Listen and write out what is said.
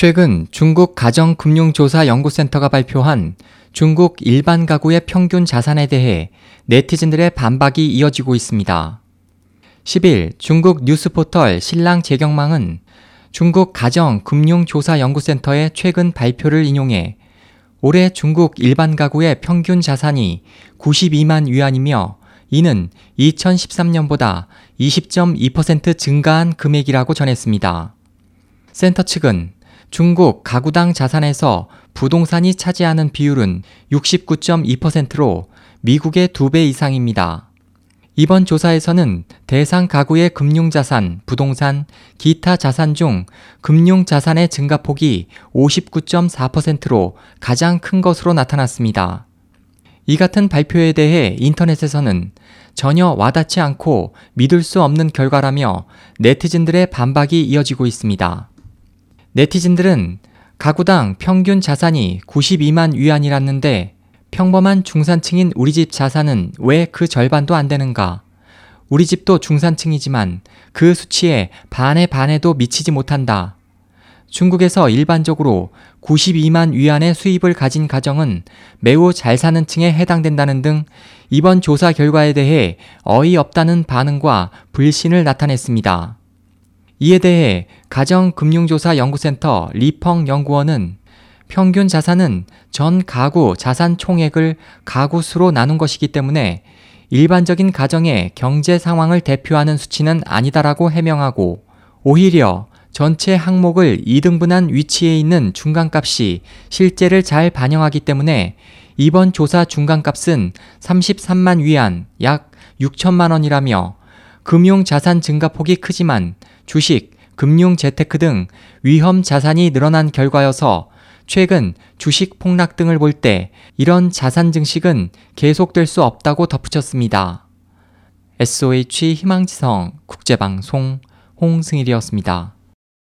최근 중국 가정금융조사연구센터가 발표한 중국 일반 가구의 평균 자산에 대해 네티즌들의 반박이 이어지고 있습니다. 10일 중국 뉴스 포털 신랑 재경망은 중국 가정금융조사연구센터의 최근 발표를 인용해 올해 중국 일반 가구의 평균 자산이 92만 위안이며 이는 2013년보다 20.2% 증가한 금액이라고 전했습니다. 센터 측은 중국 가구당 자산에서 부동산이 차지하는 비율은 69.2%로 미국의 2배 이상입니다. 이번 조사에서는 대상 가구의 금융자산, 부동산, 기타 자산 중 금융자산의 증가폭이 59.4%로 가장 큰 것으로 나타났습니다. 이 같은 발표에 대해 인터넷에서는 전혀 와닿지 않고 믿을 수 없는 결과라며 네티즌들의 반박이 이어지고 있습니다. 네티즌들은 가구당 평균 자산이 92만 위안이랐는데 평범한 중산층인 우리 집 자산은 왜 그 절반도 안 되는가? 우리 집도 중산층이지만 그 수치에 반의 반에도 미치지 못한다. 중국에서 일반적으로 92만 위안의 수입을 가진 가정은 매우 잘 사는 층에 해당된다는 등 이번 조사 결과에 대해 어이없다는 반응과 불신을 나타냈습니다. 이에 대해 가정금융조사연구센터 리펑 연구원은 평균 자산은 전 가구 자산 총액을 가구 수로 나눈 것이기 때문에 일반적인 가정의 경제 상황을 대표하는 수치는 아니다라고 해명하고 오히려 전체 항목을 2등분한 위치에 있는 중간값이 실제를 잘 반영하기 때문에 이번 조사 중간값은 33만 위안 약 6천만 원이라며 금융 자산 증가 폭이 크지만 주식, 금융 재테크 등 위험 자산이 늘어난 결과여서 최근 주식 폭락 등을 볼 때 이런 자산 증식은 계속될 수 없다고 덧붙였습니다. SOH 희망지성 국제방송 홍승일이었습니다.